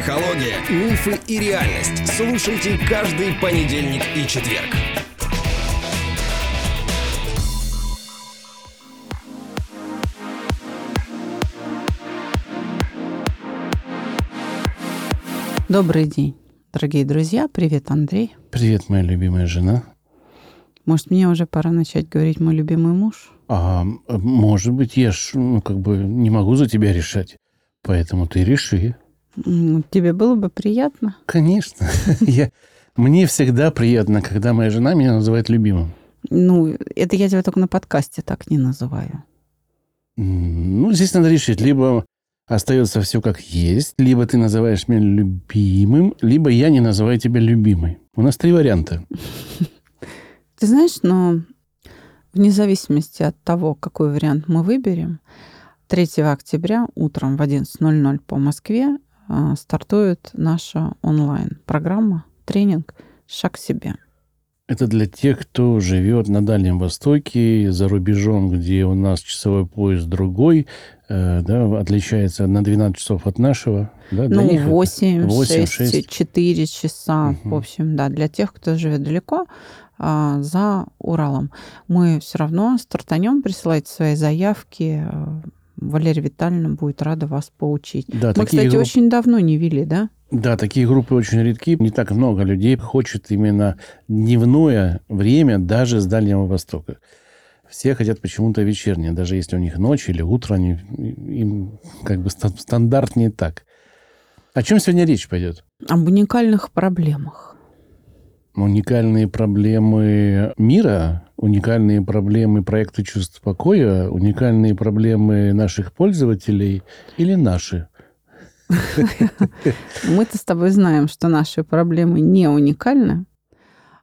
Психология, мифы и реальность. Слушайте каждый понедельник и четверг. Добрый день, дорогие друзья. Привет, Андрей. Привет, моя любимая жена. Может, мне уже пора начать говорить мой любимый муж? А, может быть, я ж, ну, как бы не могу за тебя решать. Поэтому ты реши. Тебе было бы приятно? Конечно. Я, мне всегда приятно, когда моя жена меня называет любимым. Ну, это я тебя только на подкасте так не называю. Ну, здесь надо решить. Либо остается все как есть, либо ты называешь меня любимым, либо я не называю тебя любимой. У нас три варианта. Ты знаешь, но вне зависимости от того, какой вариант мы выберем, 3 октября утром в 11.00 по Москве стартует наша онлайн-программа, тренинг «Шаг к себе». Это для тех, кто живет на Дальнем Востоке, за рубежом, где у нас часовой пояс другой, э, да, отличается на 12 часов от нашего. Да, Ну, них это 8, 8, 6, 6. 4 часа. Мгм. В общем, да, для тех, кто живет далеко, а, за Уралом. Мы все равно стартанем, присылайте свои заявки. э, Валерия Витальевна будет рада вас поучить. Да, Мы, такие кстати, группы- очень давно не вели, да? Да, такие группы очень редки. Не так много людей хочет именно дневное время даже с Дальнего Востока. Все хотят почему-то вечернее, даже если у них ночь или утро, они, им как бы ста- стандарт не так. О чем сегодня речь пойдет? Об уникальных проблемах. Уникальные проблемы мира, уникальные проблемы проекта чувств покоя, уникальные проблемы наших пользователей или наши? Мы-то с тобой знаем, что наши проблемы не уникальны,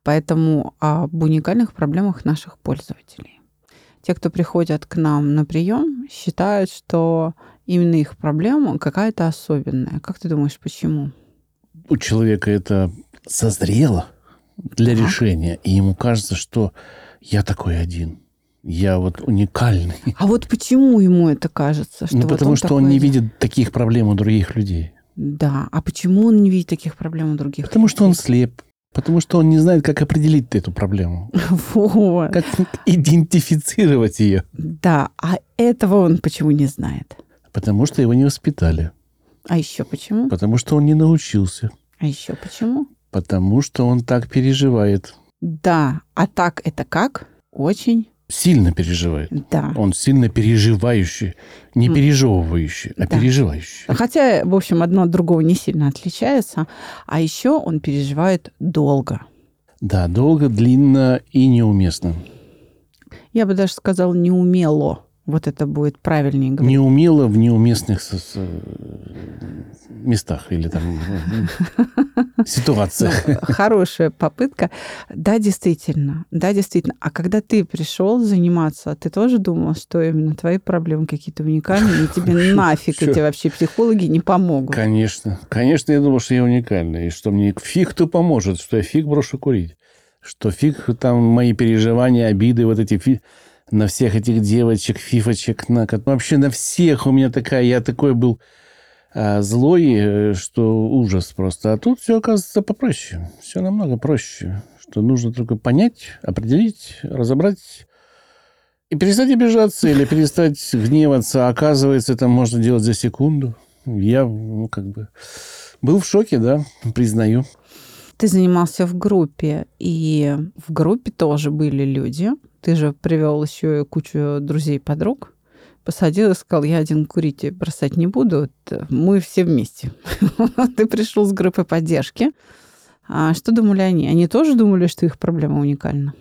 поэтому об уникальных проблемах наших пользователей. Те, кто приходят к нам на прием, считают, что именно их проблема какая-то особенная. Как ты думаешь, почему? у человека это созрело для Так. решения, и ему кажется, что я такой один, я вот уникальный. А вот почему ему это кажется? Что ну, вот потому что он не один? видит таких проблем у других людей. Да. А почему он не видит таких проблем у других? Потому что он людей? слеп. Потому что он не знает, как определить эту проблему. Вот. Как идентифицировать ее. Да. А этого он почему не знает? Потому что его не воспитали. А еще почему? Потому что он не научился. А еще почему? Потому что он так переживает. Да. А так это как? Очень. Сильно переживает. Да. Он сильно переживающий. Не пережевывающий, а Да. переживающий. Хотя, в общем, одно от другого не сильно отличается. А еще он переживает долго. Да, долго, длинно и неуместно. Я бы даже сказала, неумело. Вот это будет правильнее говорить. Неумело в неуместных местах или там Ну, ситуациях. Хорошая попытка. Да, действительно. Да, действительно. А когда ты пришел заниматься, ты тоже думал, что именно твои проблемы какие-то уникальные, и тебе нафиг эти вообще психологи не помогут. Конечно. Конечно, я думал, что я уникальный, и что мне фиг кто поможет, что я фиг брошу курить, что фиг там мои переживания, обиды, вот эти фи- на всех этих девочек, фифочек, на вообще на всех у меня такая, я такой был а, злой, э, что ужас просто. А тут все оказывается попроще, все намного проще, что нужно только понять, определить, разобрать и перестать обижаться или перестать гневаться. Оказывается, это можно делать за секунду. Я, ну, как бы, был в шоке, да, признаю. Ты занимался в группе, и в группе тоже были люди. Ты же привел еще кучу друзей, подруг. Посадил и сказал, я один курить и бросать не буду, т- мы все вместе. Ты пришел с группой поддержки. А что думали они? Они тоже думали, что их проблема уникальна?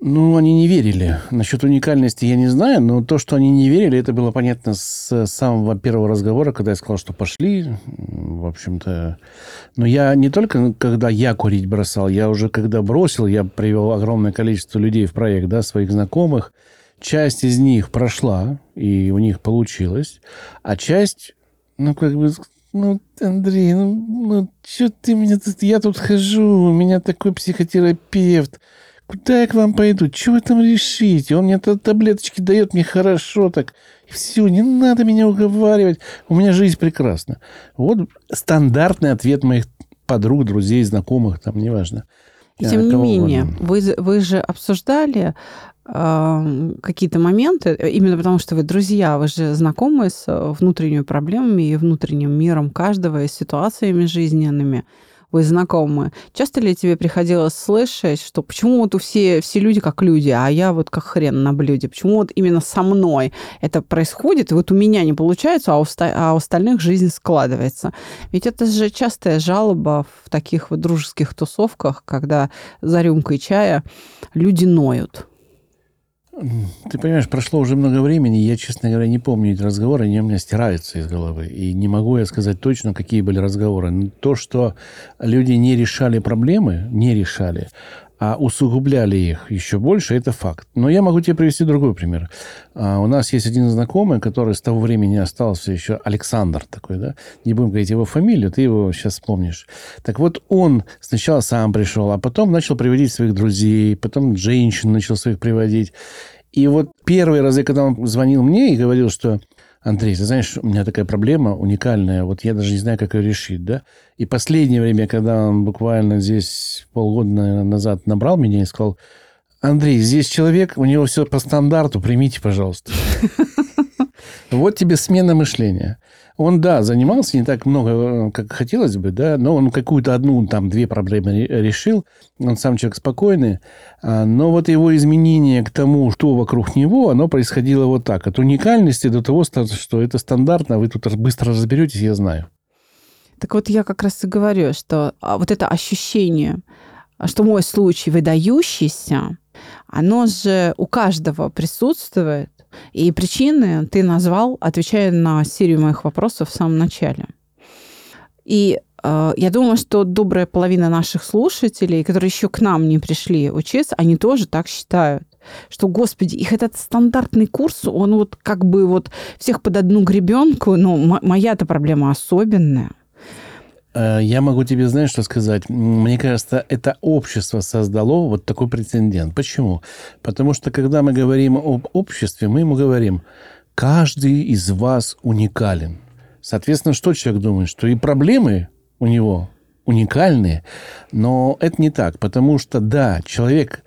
Ну, они не верили. Насчет уникальности я не знаю, но то, что они не верили, это было понятно с самого первого разговора, когда я сказал, что пошли. В общем-то, но я не только, когда я курить бросал, я уже когда бросил, я привел огромное количество людей в проект, да, своих знакомых. Часть из них прошла, и у них получилось, а часть, ну, как бы, ну, Андрей, ну, ну что ты мне тут... Я тут хожу, у меня такой психотерапевт, Куда я к вам пойду? Чего вы там решите? Он мне таблеточки дает, мне хорошо так. Все, не надо меня уговаривать. У меня жизнь прекрасна. Вот стандартный ответ моих подруг, друзей, знакомых, там, неважно. И тем не менее, вы, вы же обсуждали э, какие-то моменты, именно потому что вы друзья, вы же знакомы с внутренними проблемами и внутренним миром каждого, и ситуациями жизненными вы знакомы. Часто ли тебе приходилось слышать, что почему вот у все, все люди как люди, а я вот как хрен на блюде? Почему вот именно со мной это происходит, и вот у меня не получается, а у, а у остальных жизнь складывается? Ведь это же частая жалоба в таких вот дружеских тусовках, когда за рюмкой чая люди ноют. Ты понимаешь, прошло уже много времени, я, честно говоря, не помню эти разговоры, они у меня стираются из головы. И не могу я сказать точно, какие были разговоры. Но то, что люди не решали проблемы, не решали, а усугубляли их еще больше, это факт. Но я могу тебе привести другой пример. А, у нас есть один знакомый, который с того времени остался еще Александр такой, да? Не будем говорить его фамилию, ты его сейчас вспомнишь. Так вот, он сначала сам пришел, а потом начал приводить своих друзей, потом женщин начал своих приводить. И вот первые разы, когда он звонил мне и говорил, что Андрей, ты знаешь, у меня такая проблема уникальная, вот я даже не знаю, как ее решить, да? И последнее время, когда он буквально здесь полгода назад набрал меня и сказал, Андрей, здесь человек, у него все по стандарту, примите, пожалуйста. Вот тебе смена мышления. Он, да, занимался не так много, э, как хотелось бы, да, но он какую-то одну, там, две проблемы решил. Он сам человек спокойный. А, но вот его изменение к тому, что вокруг него, оно происходило вот так. От уникальности до того, что это стандартно, вы тут быстро разберетесь, я знаю. Так вот я как раз и говорю, что а, вот это ощущение, что мой случай выдающийся, оно же у каждого присутствует, и причины ты назвал, отвечая на серию моих вопросов в самом начале. И э, я думаю, что добрая половина наших слушателей, которые еще к нам не пришли учиться, они тоже так считают что, господи, их этот стандартный курс, он вот как бы вот всех под одну гребенку, ну, моя-то проблема особенная. Э, я могу тебе, знаешь, что сказать? Мне кажется, это общество создало вот такой прецедент. Почему? Потому что, когда мы говорим об обществе, мы ему говорим, каждый из вас уникален. Соответственно, что человек думает? Что и проблемы у него уникальные. Но это не так, потому что, да, человек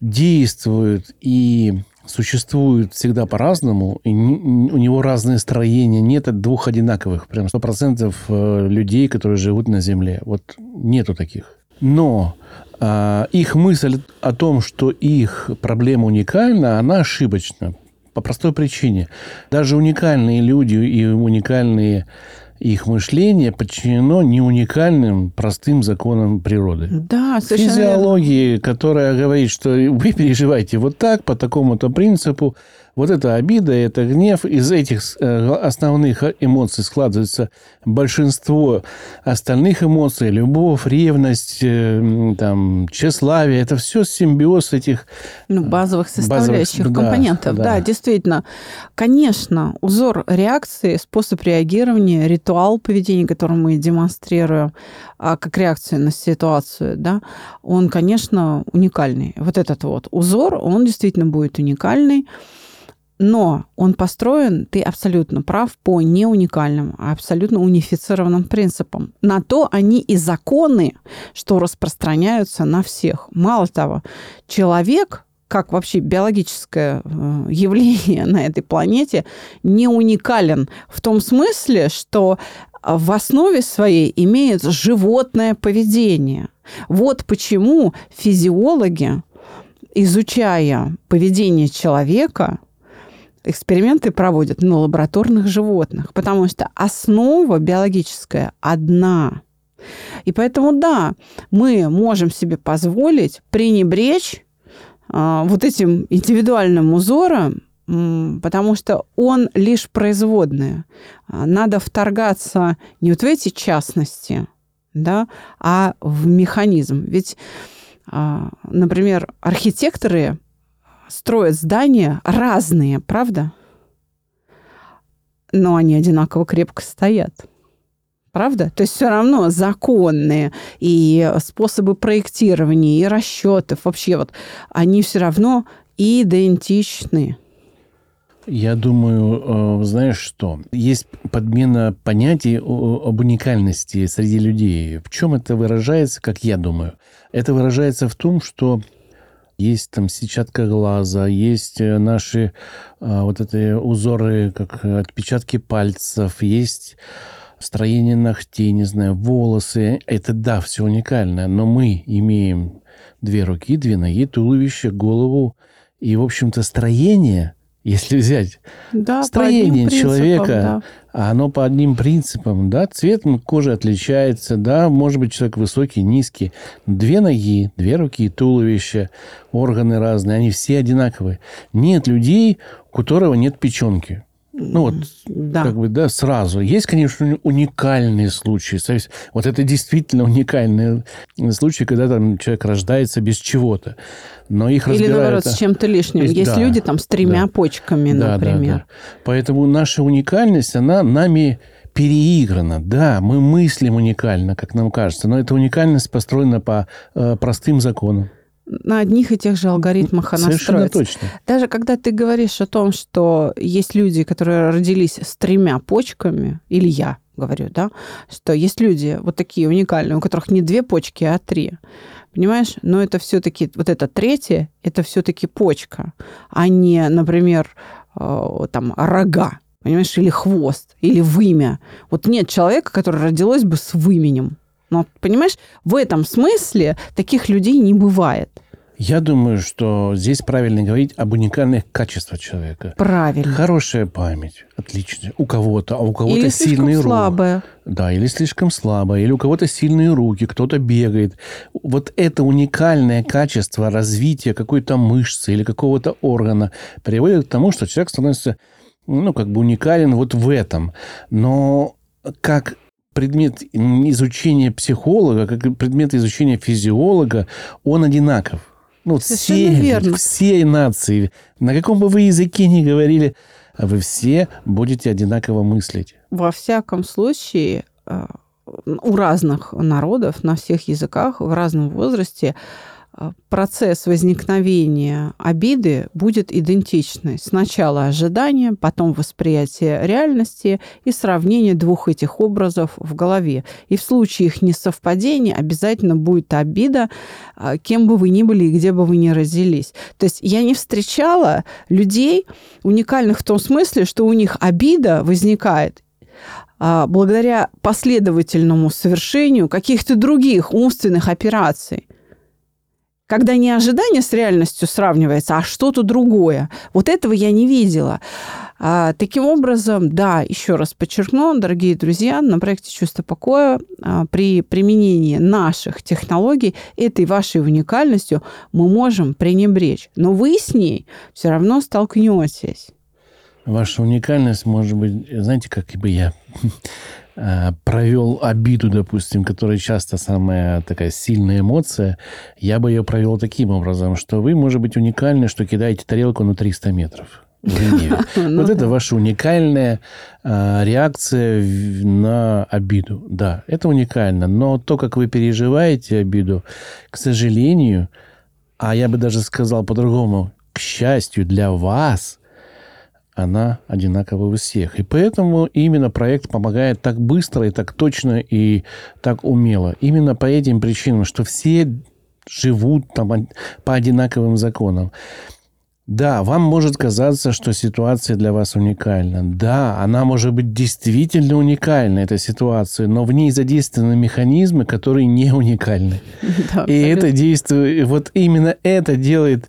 действует и существует всегда по-разному, и у него разные строения. Нет двух одинаковых, прям сто процентов э, людей, которые живут на Земле. Вот нету таких. Но э, их мысль о том, что их проблема уникальна, она ошибочна. По простой причине. Даже уникальные люди и уникальные их мышление подчинено не уникальным, простым законам природы. Да, совершенно Физиологии, которая говорит, что вы переживаете вот так, по такому-то принципу, вот эта обида, это гнев, из этих э, основных эмоций складывается большинство остальных эмоций, любовь, ревность, э, там, тщеславие, это все симбиоз этих ну, базовых составляющих базовых, компонентов. Да, да. да, действительно. Конечно, узор реакции, способ реагирования, ритуал поведения, который мы демонстрируем, а, как реакцию на ситуацию, да, он, конечно, уникальный. Вот этот вот узор, он действительно будет уникальный. Но он построен, ты абсолютно прав, по не уникальным, а абсолютно унифицированным принципам. На то они и законы, что распространяются на всех. Мало того, человек как вообще биологическое э, явление на этой планете, не уникален в том смысле, что в основе своей имеет животное поведение. Вот почему физиологи, изучая поведение человека, эксперименты проводят на лабораторных животных, потому что основа биологическая одна. И поэтому, да, мы можем себе позволить пренебречь а, вот этим индивидуальным узором, потому что он лишь производная. Надо вторгаться не вот в эти частности, да, а в механизм. Ведь, а, например, архитекторы строят здания разные, правда? Но они одинаково крепко стоят. Правда? То есть все равно законные и способы проектирования, и расчетов вообще вот, они все равно идентичны. Я думаю, э, знаешь что? Есть подмена понятий об уникальности среди людей. В чем это выражается, как я думаю? Это выражается в том, что есть там сетчатка глаза, есть э, наши а, вот эти узоры, как отпечатки пальцев, есть строение ногтей, не знаю, волосы. Это, да, все уникально, но мы имеем две руки, две ноги, туловище, голову. И, в общем-то, строение – если взять да, строение человека, да. оно по одним принципам, да, цвет кожи отличается, да, может быть, человек высокий, низкий, две ноги, две руки, туловище, органы разные, они все одинаковые. Нет людей, у которого нет печенки. Ну вот, да. как бы, да, сразу. Есть, конечно, уникальные случаи. Вот это действительно уникальные случаи, когда там человек рождается без чего-то. Но их Или, наоборот, с чем-то лишним. Есть, есть да, люди там с тремя да. почками, да, например. Да, да. Поэтому наша уникальность, она нами переиграна. Да, мы мыслим уникально, как нам кажется, но эта уникальность построена по э, простым законам на одних и тех же алгоритмах она Совершенно точно. Даже когда ты говоришь о том, что есть люди, которые родились с тремя почками, или я говорю, да, что есть люди вот такие уникальные, у которых не две почки, а три. Понимаешь? Но это все-таки, вот это третье, это все-таки почка, а не, например, э, там, рога, понимаешь, или хвост, или вымя. Вот нет человека, который родилось бы с выменем. Но, понимаешь, в этом смысле таких людей не бывает. Я думаю, что здесь правильно говорить об уникальных качествах человека. Правильно. Хорошая память, отлично. У кого-то, а у кого-то сильные руки. слабая. Да, или слишком слабая, или у кого-то сильные руки, кто-то бегает. Вот это уникальное качество развития какой-то мышцы или какого-то органа приводит к тому, что человек становится, ну, как бы уникален вот в этом. Но как предмет изучения психолога, как предмет изучения физиолога, он одинаков. Ну, все, верно. все нации, на каком бы вы языке ни говорили, вы все будете одинаково мыслить. Во всяком случае, э, у разных народов, на всех языках, в разном возрасте процесс возникновения обиды будет идентичный. Сначала ожидание, потом восприятие реальности и сравнение двух этих образов в голове. И в случае их несовпадения обязательно будет обида, э, кем бы вы ни были и где бы вы ни родились. То есть я не встречала людей уникальных в том смысле, что у них обида возникает э, благодаря последовательному совершению каких-то других умственных операций когда не ожидание с реальностью сравнивается, а что-то другое. Вот этого я не видела. А, таким образом, да, еще раз подчеркну, дорогие друзья, на проекте «Чувство покоя» а, при применении наших технологий этой вашей уникальностью мы можем пренебречь. Но вы с ней все равно столкнетесь. Ваша уникальность может быть, знаете, как бы я провел обиду, допустим, которая часто самая такая сильная эмоция, я бы ее провел таким образом, что вы, может быть, уникальны, что кидаете тарелку на 300 метров. Ну вот это ваша уникальная э, реакция на обиду. Да, это уникально. Но то, как вы переживаете обиду, к сожалению, а я бы даже сказал по-другому, к счастью для вас, она одинакова у всех. И поэтому именно проект помогает так быстро и так точно и так умело. Именно по этим причинам, что все живут там по одинаковым законам. Да, вам может казаться, что ситуация для вас уникальна. Да, она может быть действительно уникальна, эта ситуация, но в ней задействованы механизмы, которые не уникальны. Да, и это действует, вот именно это делает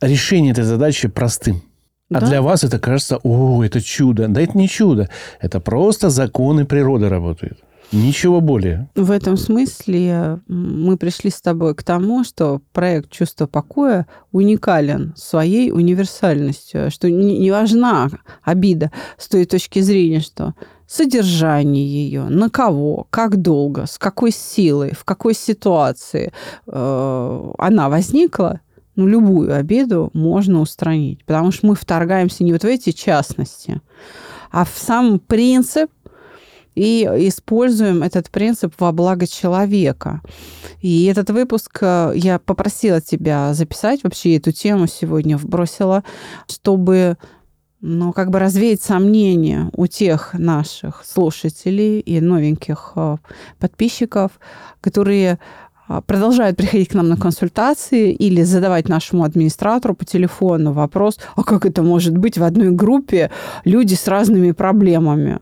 решение этой задачи простым. А да? для вас это кажется, о, это чудо. Да это не чудо. Это просто законы природы работают. Ничего более. В этом смысле мы пришли с тобой к тому, что проект «Чувство покоя» уникален своей универсальностью, что не важна обида с той точки зрения, что содержание ее, на кого, как долго, с какой силой, в какой ситуации э, она возникла, ну, любую обиду можно устранить, потому что мы вторгаемся не вот в эти частности, а в сам принцип и используем этот принцип во благо человека. И этот выпуск э, я попросила тебя записать, вообще эту тему сегодня вбросила, чтобы ну, как бы развеять сомнения у тех наших слушателей и новеньких э, подписчиков, которые продолжают приходить к нам на консультации или задавать нашему администратору по телефону вопрос, а как это может быть в одной группе люди с разными проблемами?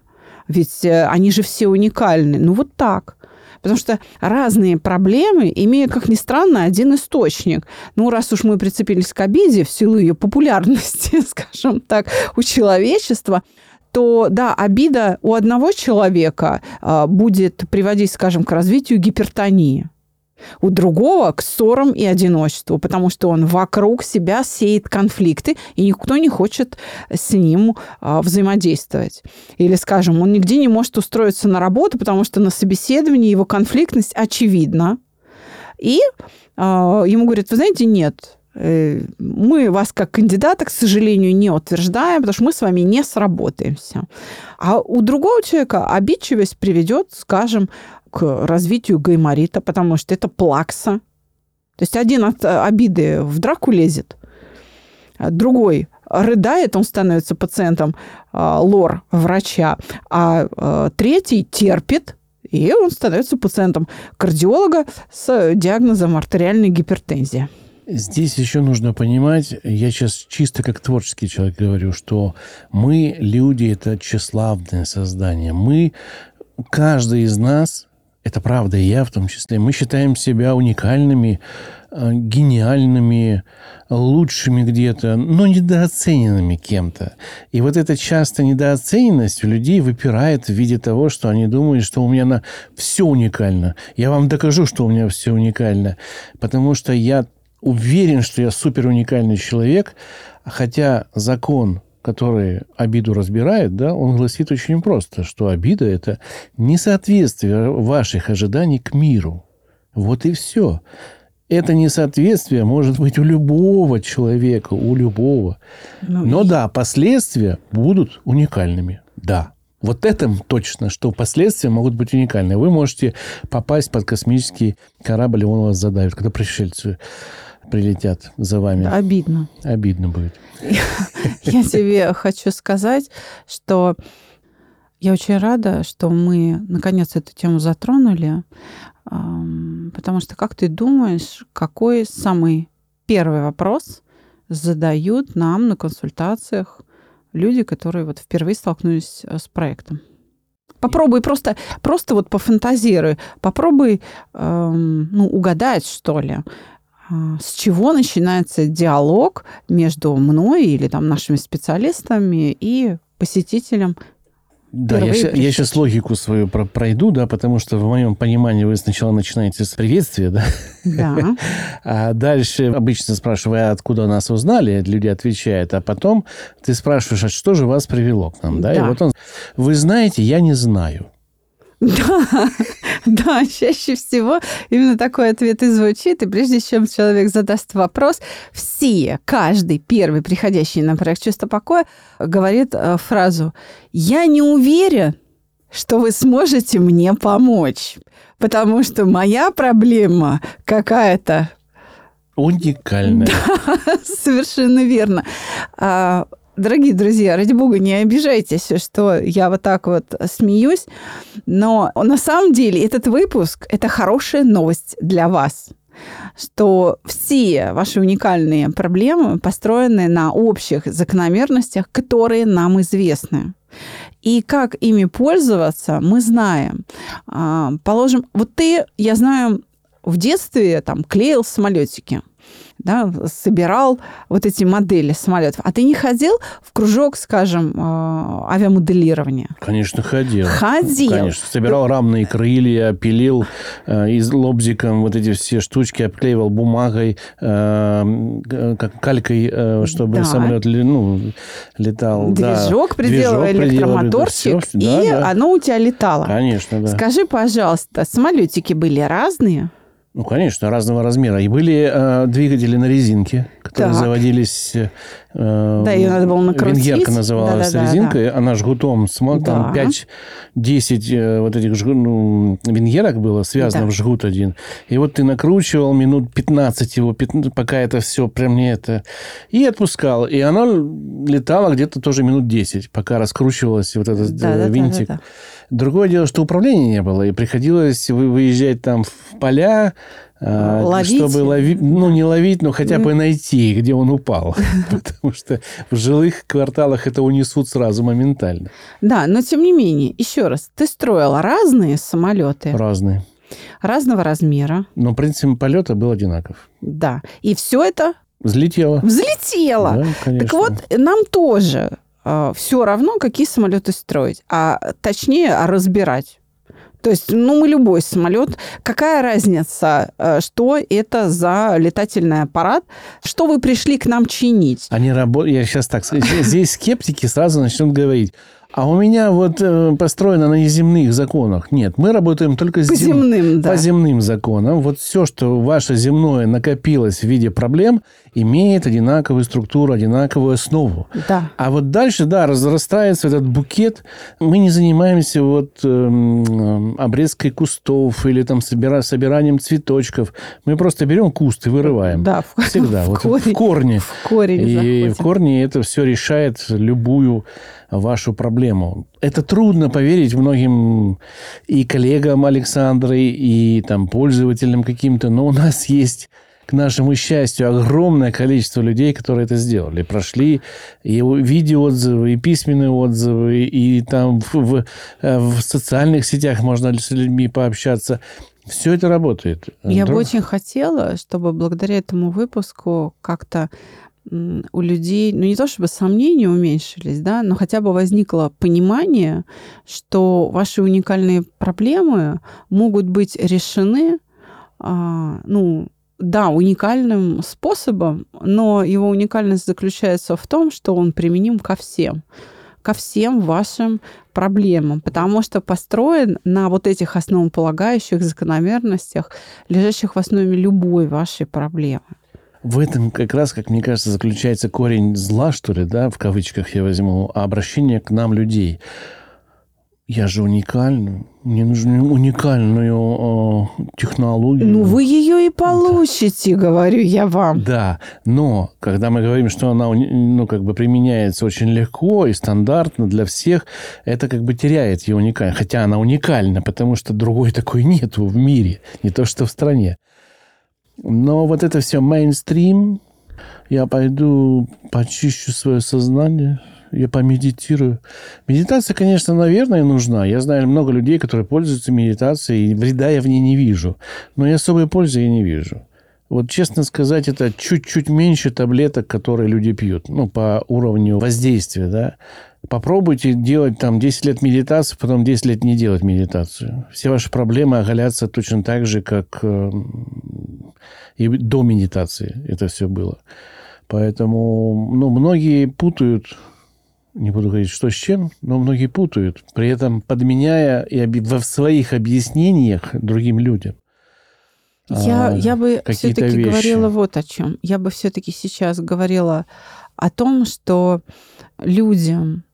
Ведь э, они же все уникальны. Ну вот так. Потому что разные проблемы имеют, как ни странно, один источник. Ну, раз уж мы прицепились к обиде в силу ее популярности, скажем так, у человечества, то да, обида у одного человека а, будет приводить, скажем, к развитию гипертонии у другого к ссорам и одиночеству, потому что он вокруг себя сеет конфликты, и никто не хочет с ним а, взаимодействовать. Или, скажем, он нигде не может устроиться на работу, потому что на собеседовании его конфликтность очевидна. И а, ему говорят, вы знаете, нет, э, мы вас как кандидата, к сожалению, не утверждаем, потому что мы с вами не сработаемся. А у другого человека обидчивость приведет, скажем, к развитию гайморита, потому что это плакса. То есть один от э, обиды в драку лезет, а другой рыдает, он становится пациентом а, лор врача, а, а третий терпит, и он становится пациентом кардиолога с диагнозом артериальной гипертензии. Здесь еще нужно понимать, я сейчас чисто как творческий человек говорю, что мы, люди, это тщеславное создание. Мы, каждый из нас это правда, и я в том числе, мы считаем себя уникальными, э, гениальными, лучшими где-то, но недооцененными кем-то. И вот эта часто недооцененность у людей выпирает в виде того, что они думают, что у меня на все уникально. Я вам докажу, что у меня все уникально, потому что я уверен, что я супер уникальный человек, хотя закон который обиду разбирает, да, он гласит очень просто, что обида – это несоответствие ваших ожиданий к миру. Вот и все. Это несоответствие может быть у любого человека, у любого. Ну, Но и... да, последствия будут уникальными. Да. Вот это точно, что последствия могут быть уникальны. Вы можете попасть под космический корабль, и он вас задавит, когда пришельцы прилетят за вами. Обидно. Обидно будет. Я тебе хочу сказать, что я очень рада, что мы наконец эту тему затронули, потому что как ты думаешь, какой самый первый вопрос задают нам на консультациях люди, которые вот впервые столкнулись э, с проектом? Попробуй просто, просто вот пофантазируй, попробуй эм, ну, угадать, что ли. А, с чего начинается диалог между мной или там нашими специалистами и посетителем да, я, я сейчас логику свою про пройду, да, потому что в моем понимании вы сначала начинаете с приветствия, да? Да. А дальше обычно спрашиваю, откуда нас узнали, люди отвечают, а потом ты спрашиваешь, а что же вас привело к нам, да? да. И вот он, вы знаете, я не знаю. Да, да, чаще всего именно такой ответ и звучит. И прежде чем человек задаст вопрос, все, каждый первый приходящий на проект «Чувство покоя» говорит э, фразу «Я не уверен, что вы сможете мне помочь, потому что моя проблема какая-то Уникальная. Да, совершенно верно. А, Дорогие друзья, ради бога, не обижайтесь, что я вот так вот смеюсь, но на самом деле этот выпуск – это хорошая новость для вас что все ваши уникальные проблемы построены на общих закономерностях, которые нам известны. И как ими пользоваться, мы знаем. А, положим, вот ты, я знаю, в детстве там клеил самолетики – да, собирал вот эти модели самолетов. А ты не ходил в кружок, скажем, э, авиамоделирования? Конечно, ходил. Ходил. Конечно. Собирал рамные крылья, пилил э, из лобзиком вот эти все штучки, обклеивал бумагой, э, как калькой, э, чтобы да. самолет ну, летал. Движок да. приделал, электромоторчик, да, и да. оно у тебя летало. Конечно, да. Скажи, пожалуйста, самолетики были разные? Ну, конечно, разного размера. И были э, двигатели на резинке, которые так. заводились э, Да, её надо было накрутить. Венгерка называлась Да-да-да, резинкой. Она жгутом, смо- там Да. 5-10 э, вот этих жгу- ну, венгерок было связано Да. в жгут один. И вот ты накручивал минут 15 его, 15, пока это все прям не это... И отпускал. И она летала где-то тоже минут 10, пока раскручивалась вот этот э, Да-да-да-да-да. винтик. Другое дело, что управления не было, и приходилось вы- выезжать там в поля, Ловить. чтобы ловить, ну, не ловить, но хотя бы найти, где он упал. Потому что в жилых кварталах это унесут сразу моментально. Да, но тем не менее, еще раз, ты строил разные самолеты Разные. разного размера, Но принцип полета был одинаков. да, и все это Взлетело. взлетело. Да, конечно. Так вот, нам тоже все равно, какие самолеты строить, а точнее разбирать. То есть, ну, мы любой самолет. Какая разница, э, что это за летательный аппарат, что вы пришли к нам чинить? Они работают... Я сейчас так. Здесь скептики сразу начнут говорить, а у меня вот э, построено на неземных законах. Нет, мы работаем только с По зем- земным, да. по земным законам. Вот все, что ваше земное накопилось в виде проблем, имеет одинаковую структуру, одинаковую основу. Да. А вот дальше, да, разрастается этот букет. Мы не занимаемся вот эм, обрезкой кустов или там собира- собиранием цветочков. Мы просто берем куст и вырываем. Да, в- Всегда. в вот корень. в корне. В корень И заходим. в корне это все решает любую вашу проблему. Это трудно поверить многим и коллегам Александры, и там пользователям каким-то, но у нас есть к нашему счастью, огромное количество людей, которые это сделали. Прошли и видеоотзывы, и письменные отзывы, и там в, в, в социальных сетях можно с людьми пообщаться. Все это работает. Я бы Друг- очень хотела, чтобы благодаря этому выпуску как-то у людей, ну не то чтобы сомнения уменьшились, да, но хотя бы возникло понимание, что ваши уникальные проблемы могут быть решены, а, ну, да, уникальным способом, но его уникальность заключается в том, что он применим ко всем ко всем вашим проблемам, потому что построен на вот этих основополагающих закономерностях, лежащих в основе любой вашей проблемы. В этом как раз, как мне кажется, заключается корень зла, что ли, да, в кавычках я возьму, а обращение к нам людей. Я же уникальный. Мне нужно уникальную э, технологию. Ну, вы ее и получите, говорю я вам. Да, но когда мы говорим, что она ну, как бы применяется очень легко и стандартно для всех, это как бы теряет ее уникальность. Хотя она уникальна, потому что другой такой нету в мире, не то что в стране. Но вот это все мейнстрим, я пойду почищу свое сознание, я помедитирую. Медитация, конечно, наверное, нужна. Я знаю много людей, которые пользуются медитацией, и вреда я в ней не вижу. Но и особой пользы я не вижу. Вот, честно сказать, это чуть-чуть меньше таблеток, которые люди пьют, ну, по уровню воздействия, да. Попробуйте делать там 10 лет медитации, потом 10 лет не делать медитацию. Все ваши проблемы оголятся точно так же, как э, и до медитации это все было. Поэтому, ну, многие путают, не буду говорить, что с чем, но многие путают, при этом подменяя и в своих объяснениях другим людям. Я, а, я бы все-таки вещи. говорила вот о чем. Я бы все-таки сейчас говорила о том, что людям,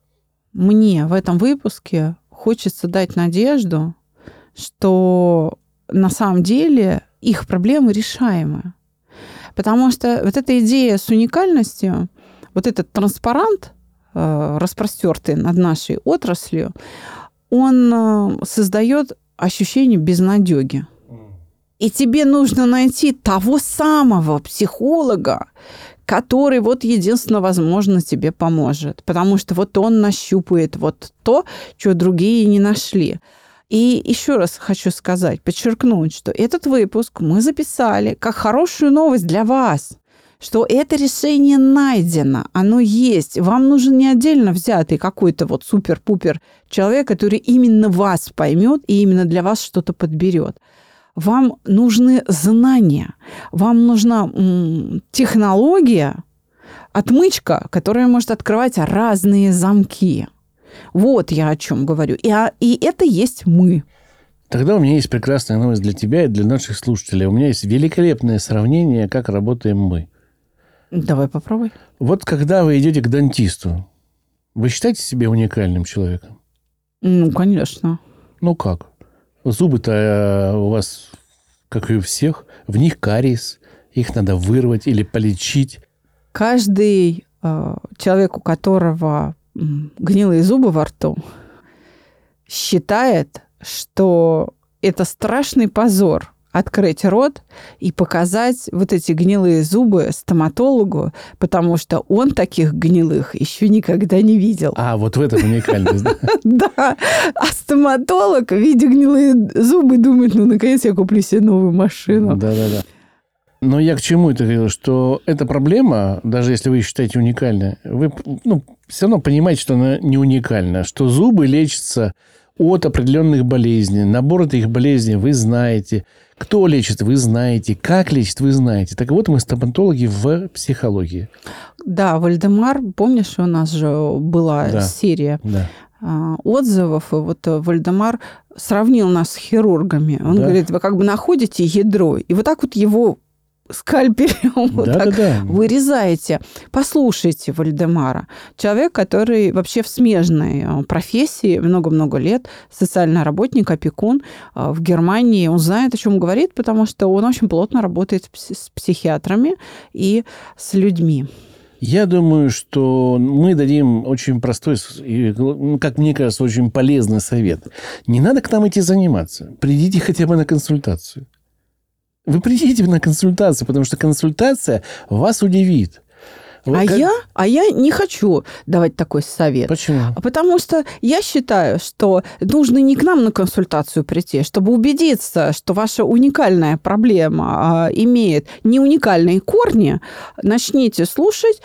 мне в этом выпуске хочется дать надежду, что на самом деле их проблемы решаемы. Потому что вот эта идея с уникальностью, вот этот транспарант, э, распростертый над нашей отраслью, он э, создает ощущение безнадеги. И тебе нужно найти того самого психолога, который вот единственно, возможно, тебе поможет. Потому что вот он нащупает вот то, что другие не нашли. И еще раз хочу сказать, подчеркнуть, что этот выпуск мы записали как хорошую новость для вас, что это решение найдено, оно есть. Вам нужен не отдельно взятый какой-то вот супер-пупер человек, который именно вас поймет и именно для вас что-то подберет. Вам нужны знания, вам нужна м, технология, отмычка, которая может открывать разные замки. Вот я о чем говорю. И, а- и это есть мы. Тогда у меня есть прекрасная новость для тебя и для наших слушателей. У меня есть великолепное сравнение, как работаем мы. Давай попробуй. Вот когда вы идете к дантисту, вы считаете себя уникальным человеком? Ну, конечно. Ну как? Зубы-то э, у вас, как и у всех, в них кариес, их надо вырвать или полечить. Каждый э, человек, у которого гнилые зубы во рту, считает, что это страшный позор открыть рот и показать вот эти гнилые зубы стоматологу, потому что он таких гнилых еще никогда не видел. А, вот в этом уникальность, да? Да. А стоматолог, видя гнилые зубы, думает, ну, наконец я куплю себе новую машину. Да-да-да. Но я к чему это говорил, что эта проблема, даже если вы ее считаете уникальной, вы ну, все равно понимаете, что она не уникальна, что зубы лечатся от определенных болезней. Набор этих болезней вы знаете. Кто лечит, вы знаете. Как лечит, вы знаете. Так вот, мы стоматологи в психологии. Да, Вальдемар, помнишь, у нас же была Да. серия Да. а, отзывов, и вот э, Вальдемар сравнил нас с хирургами. Он Да. говорит, вы как бы находите ядро, и вот так вот его скальпелем вот так вырезаете. Послушайте Вальдемара. Человек, который вообще в смежной э, профессии много-много лет, социальный работник, опекун э, в Германии. Он знает, о чем говорит, потому что он очень плотно работает с пси- с психиатрами и с людьми. Я думаю, что мы дадим очень простой, ну, как мне кажется, очень полезный совет. Не надо к нам идти заниматься. Придите хотя бы на консультацию. Вы придите на консультацию, потому что консультация вас удивит. Вот а, как- я, а я не хочу давать такой совет. Почему? Потому что я считаю, что нужно не к нам на консультацию прийти, чтобы убедиться, что ваша уникальная проблема а, имеет не уникальные корни, начните слушать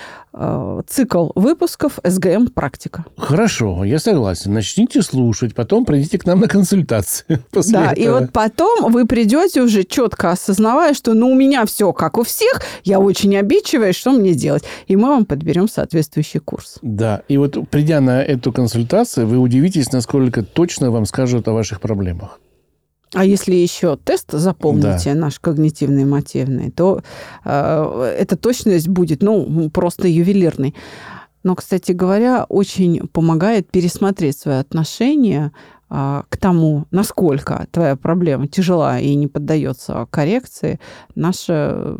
цикл выпусков СГМ «Практика». Хорошо, я согласен. Начните слушать, потом придите к нам на консультацию. После Да, и этого. вот потом вы придете уже четко осознавая, что ну у меня все как у всех, я очень обидчивая, что мне делать? И мы вам подберем соответствующий курс. Да, и вот придя на эту консультацию, вы удивитесь, насколько точно вам скажут о ваших проблемах. А если еще тест заполните, наш когнитивный мотивный, то э, эта точность будет, ну, просто ювелирной. Но, кстати говоря, очень помогает пересмотреть свои отношения а, к тому, насколько твоя проблема тяжела и не поддается коррекции, наше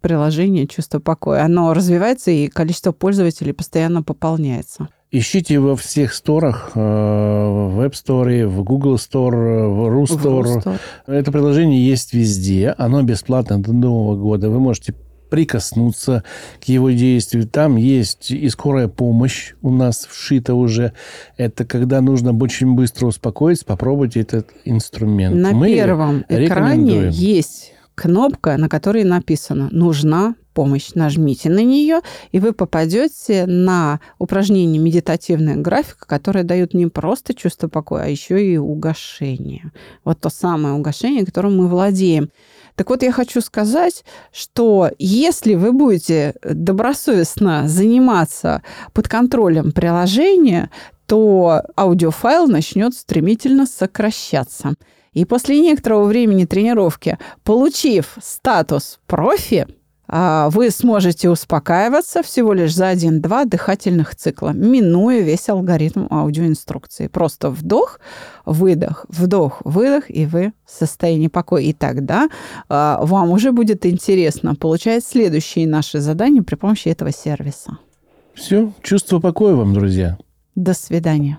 приложение «Чувство покоя». Оно развивается, и количество пользователей постоянно пополняется. Ищите во всех сторах, э, в App Store, в Google Store, в В RuStore. Рустор. Это приложение есть везде. Оно бесплатно до Нового года. Вы можете прикоснуться к его действию. Там есть и скорая помощь у нас вшита уже. Это когда нужно очень быстро успокоиться, попробуйте этот инструмент. На Мы первом экране есть кнопка, на которой написано «Нужна помощь». Нажмите на нее, и вы попадете на упражнение медитативная графика, которое дает не просто чувство покоя, а еще и угошение. Вот то самое угошение, которым мы владеем. Так вот, я хочу сказать, что если вы будете добросовестно заниматься под контролем приложения, то аудиофайл начнет стремительно сокращаться. И после некоторого времени тренировки, получив статус профи, а, вы сможете успокаиваться всего лишь за один-два дыхательных цикла, минуя весь алгоритм аудиоинструкции. Просто вдох, выдох, вдох, выдох, и вы в состоянии покоя. И тогда а, вам уже будет интересно получать следующие наши задания при помощи этого сервиса. Все, чувство покоя вам, друзья. До свидания.